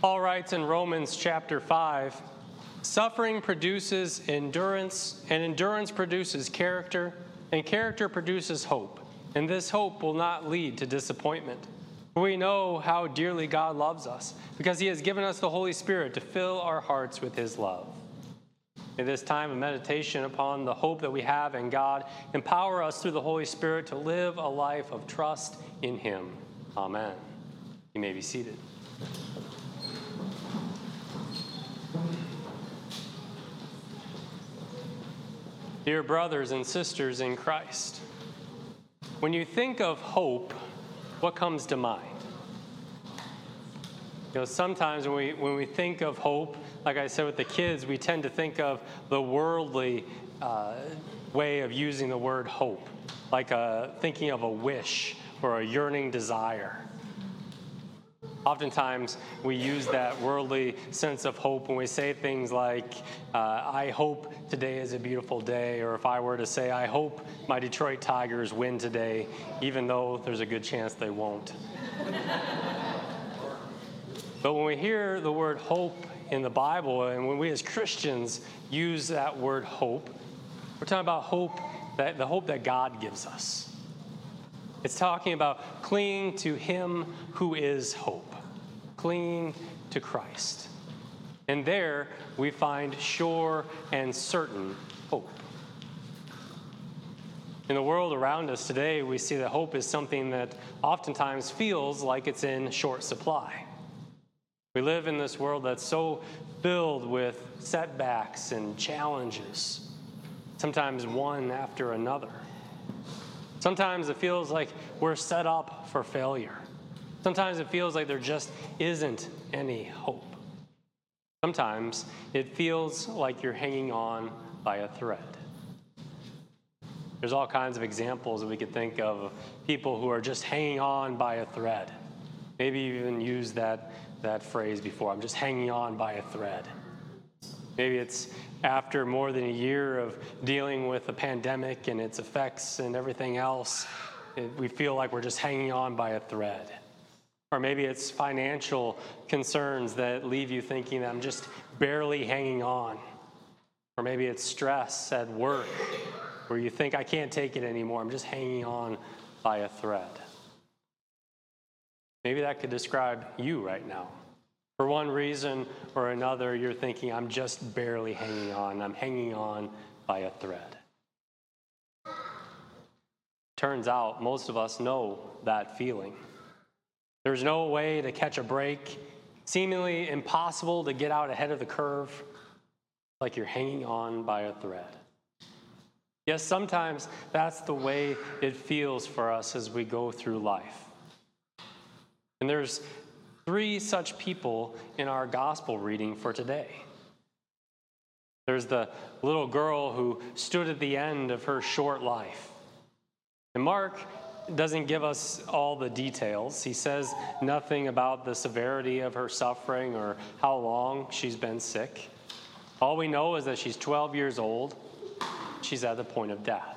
Paul writes in Romans chapter 5 suffering produces endurance, and endurance produces character, and character produces hope. And this hope will not lead to disappointment. We know how dearly God loves us, because he has given us the Holy Spirit to fill our hearts with his love. May this time of meditation upon the hope that we have in God empower us through the Holy Spirit to live a life of trust in him. Amen. You may be seated. Dear brothers and sisters in Christ, when you think of hope, what comes to mind? You know, sometimes when we, when we think of hope, like I said with the kids, we tend to think of the worldly uh, way of using the word hope, like a, uh, thinking of a wish or a yearning desire. Oftentimes, we use that worldly sense of hope when we say things like, uh, I hope today is a beautiful day, or if I were to say, I hope my Detroit Tigers win today, even though there's a good chance they won't. but when we hear the word hope in the Bible, and when we as Christians use that word hope, we're talking about hope, that, the hope that God gives us. It's talking about clinging to Him who is hope clinging to Christ. And there we find sure and certain hope. In the world around us today, we see that hope is something that oftentimes feels like it's in short supply. We live in this world that's so filled with setbacks and challenges, sometimes one after another. Sometimes it feels like we're set up for failure. Sometimes it feels like there just isn't any hope. Sometimes it feels like you're hanging on by a thread. There's all kinds of examples that we could think of of people who are just hanging on by a thread. Maybe you even used that, that phrase before I'm just hanging on by a thread. Maybe it's after more than a year of dealing with the pandemic and its effects and everything else, it, we feel like we're just hanging on by a thread. Or maybe it's financial concerns that leave you thinking that I'm just barely hanging on. Or maybe it's stress at work where you think I can't take it anymore. I'm just hanging on by a thread. Maybe that could describe you right now. For one reason or another, you're thinking, I'm just barely hanging on. I'm hanging on by a thread. Turns out most of us know that feeling. There's no way to catch a break, seemingly impossible to get out ahead of the curve, like you're hanging on by a thread. Yes, sometimes that's the way it feels for us as we go through life. And there's three such people in our gospel reading for today. There's the little girl who stood at the end of her short life. And Mark doesn't give us all the details. He says nothing about the severity of her suffering or how long she's been sick. All we know is that she's 12 years old. She's at the point of death.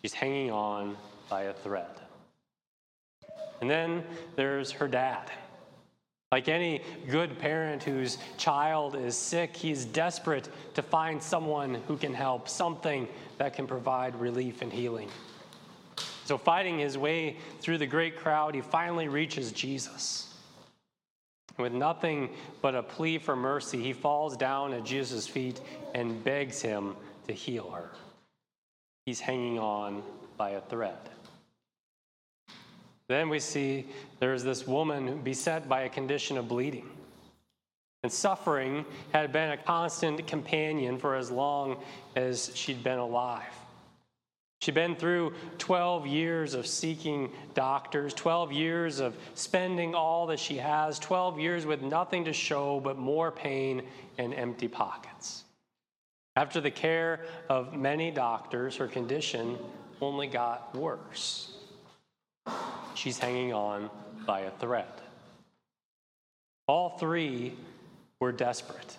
She's hanging on by a thread. And then there's her dad. Like any good parent whose child is sick, he's desperate to find someone who can help, something that can provide relief and healing. So, fighting his way through the great crowd, he finally reaches Jesus. With nothing but a plea for mercy, he falls down at Jesus' feet and begs him to heal her. He's hanging on by a thread. Then we see there's this woman beset by a condition of bleeding. And suffering had been a constant companion for as long as she'd been alive. She'd been through 12 years of seeking doctors, 12 years of spending all that she has, 12 years with nothing to show but more pain and empty pockets. After the care of many doctors, her condition only got worse. She's hanging on by a thread. All three were desperate.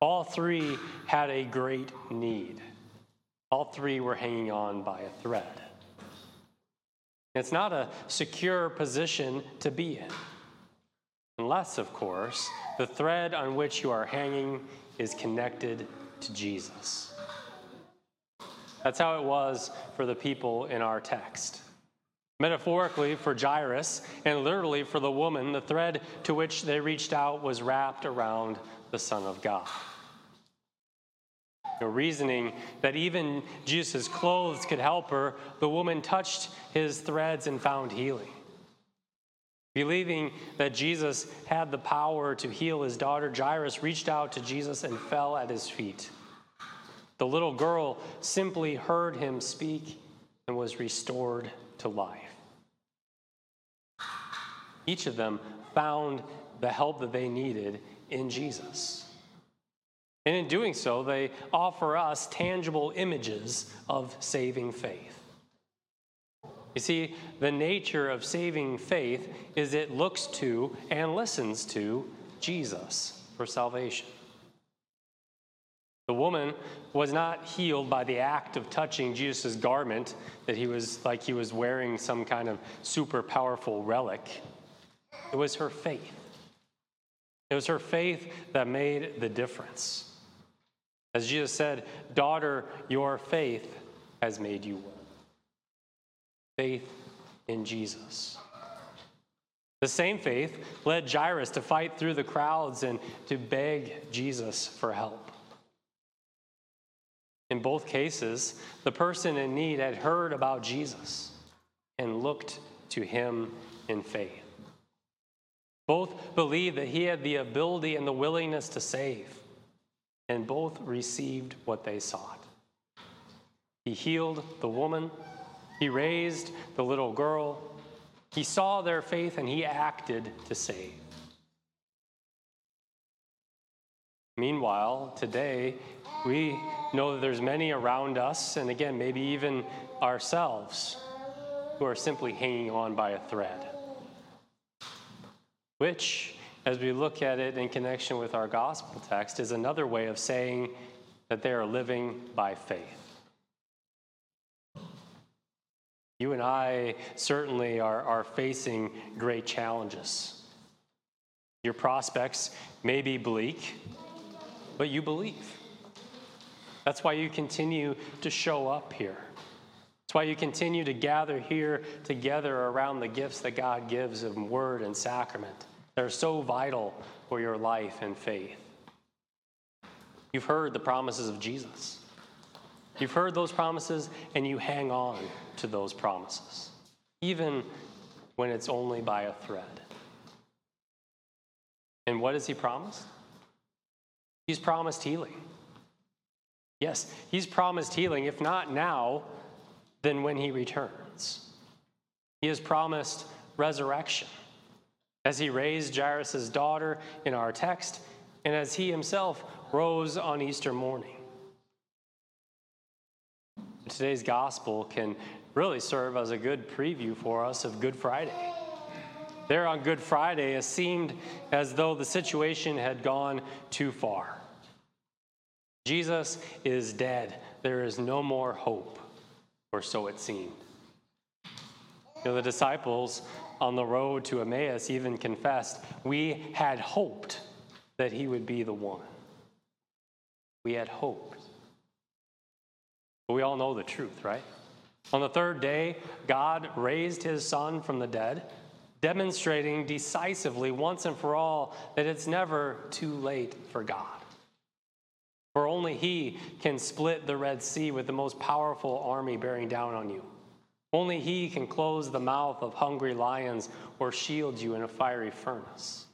All three had a great need. All three were hanging on by a thread. It's not a secure position to be in. Unless, of course, the thread on which you are hanging is connected to Jesus. That's how it was for the people in our text. Metaphorically, for Jairus, and literally for the woman, the thread to which they reached out was wrapped around the Son of God. You know, reasoning that even Jesus' clothes could help her, the woman touched his threads and found healing. Believing that Jesus had the power to heal his daughter, Jairus reached out to Jesus and fell at his feet. The little girl simply heard him speak and was restored to life. Each of them found the help that they needed in Jesus. And in doing so, they offer us tangible images of saving faith. You see, the nature of saving faith is it looks to and listens to Jesus for salvation. The woman was not healed by the act of touching Jesus' garment, that he was like he was wearing some kind of super powerful relic. It was her faith. It was her faith that made the difference. As Jesus said, Daughter, your faith has made you well. Faith in Jesus. The same faith led Jairus to fight through the crowds and to beg Jesus for help. In both cases, the person in need had heard about Jesus and looked to him in faith. Both believed that he had the ability and the willingness to save, and both received what they sought. He healed the woman, he raised the little girl, he saw their faith, and he acted to save. Meanwhile, today, we know that there's many around us, and again, maybe even ourselves, who are simply hanging on by a thread. Which, as we look at it in connection with our gospel text, is another way of saying that they are living by faith. You and I certainly are, are facing great challenges. Your prospects may be bleak, but you believe. That's why you continue to show up here. That's why you continue to gather here together around the gifts that God gives of word and sacrament. They're so vital for your life and faith. You've heard the promises of Jesus. You've heard those promises and you hang on to those promises, even when it's only by a thread. And what has He promised? He's promised healing. Yes, He's promised healing, if not now, then when He returns. He has promised resurrection as He raised Jairus' daughter in our text, and as He Himself rose on Easter morning. Today's gospel can really serve as a good preview for us of Good Friday. There on Good Friday, it seemed as though the situation had gone too far. Jesus is dead. There is no more hope, or so it seemed. You know, the disciples on the road to Emmaus even confessed, We had hoped that he would be the one. We had hoped. But we all know the truth, right? On the third day, God raised his son from the dead demonstrating decisively once and for all that it's never too late for God. For only He can split the Red Sea with the most powerful army bearing down on you. Only He can close the mouth of hungry lions or shield you in a fiery furnace.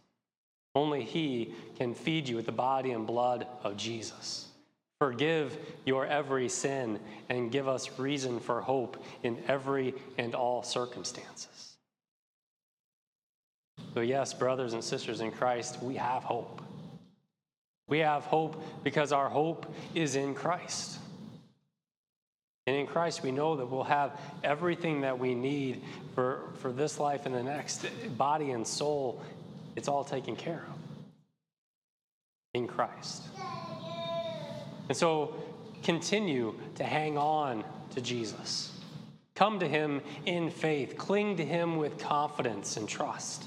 Only He can feed you with the body and blood of Jesus. Forgive your every sin and give us reason for hope in every and all circumstances. So, yes, brothers and sisters in Christ, we have hope. We have hope because our hope is in Christ. And in Christ, we know that we'll have everything that we need for, for this life and the next body and soul. It's all taken care of in Christ. And so continue to hang on to Jesus. Come to him in faith, cling to him with confidence and trust.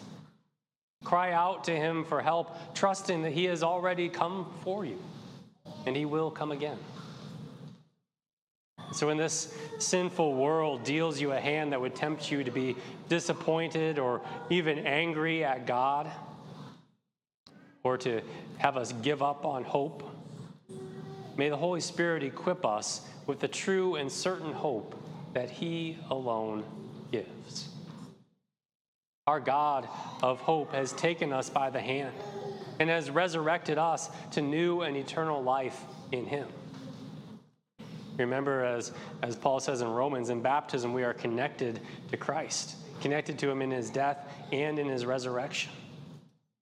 Cry out to Him for help, trusting that He has already come for you and He will come again. So, when this sinful world deals you a hand that would tempt you to be disappointed or even angry at God, or to have us give up on hope, may the Holy Spirit equip us with the true and certain hope that He alone gives. Our God of hope has taken us by the hand and has resurrected us to new and eternal life in Him. Remember, as, as Paul says in Romans, in baptism we are connected to Christ, connected to Him in His death and in His resurrection.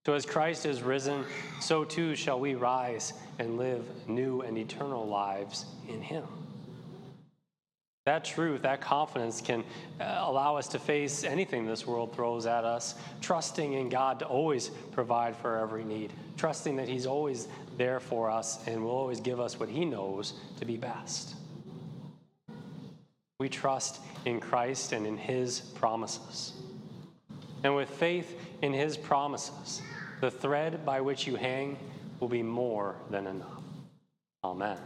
So, as Christ is risen, so too shall we rise and live new and eternal lives in Him. That truth, that confidence can uh, allow us to face anything this world throws at us, trusting in God to always provide for every need, trusting that He's always there for us and will always give us what He knows to be best. We trust in Christ and in His promises. And with faith in His promises, the thread by which you hang will be more than enough. Amen.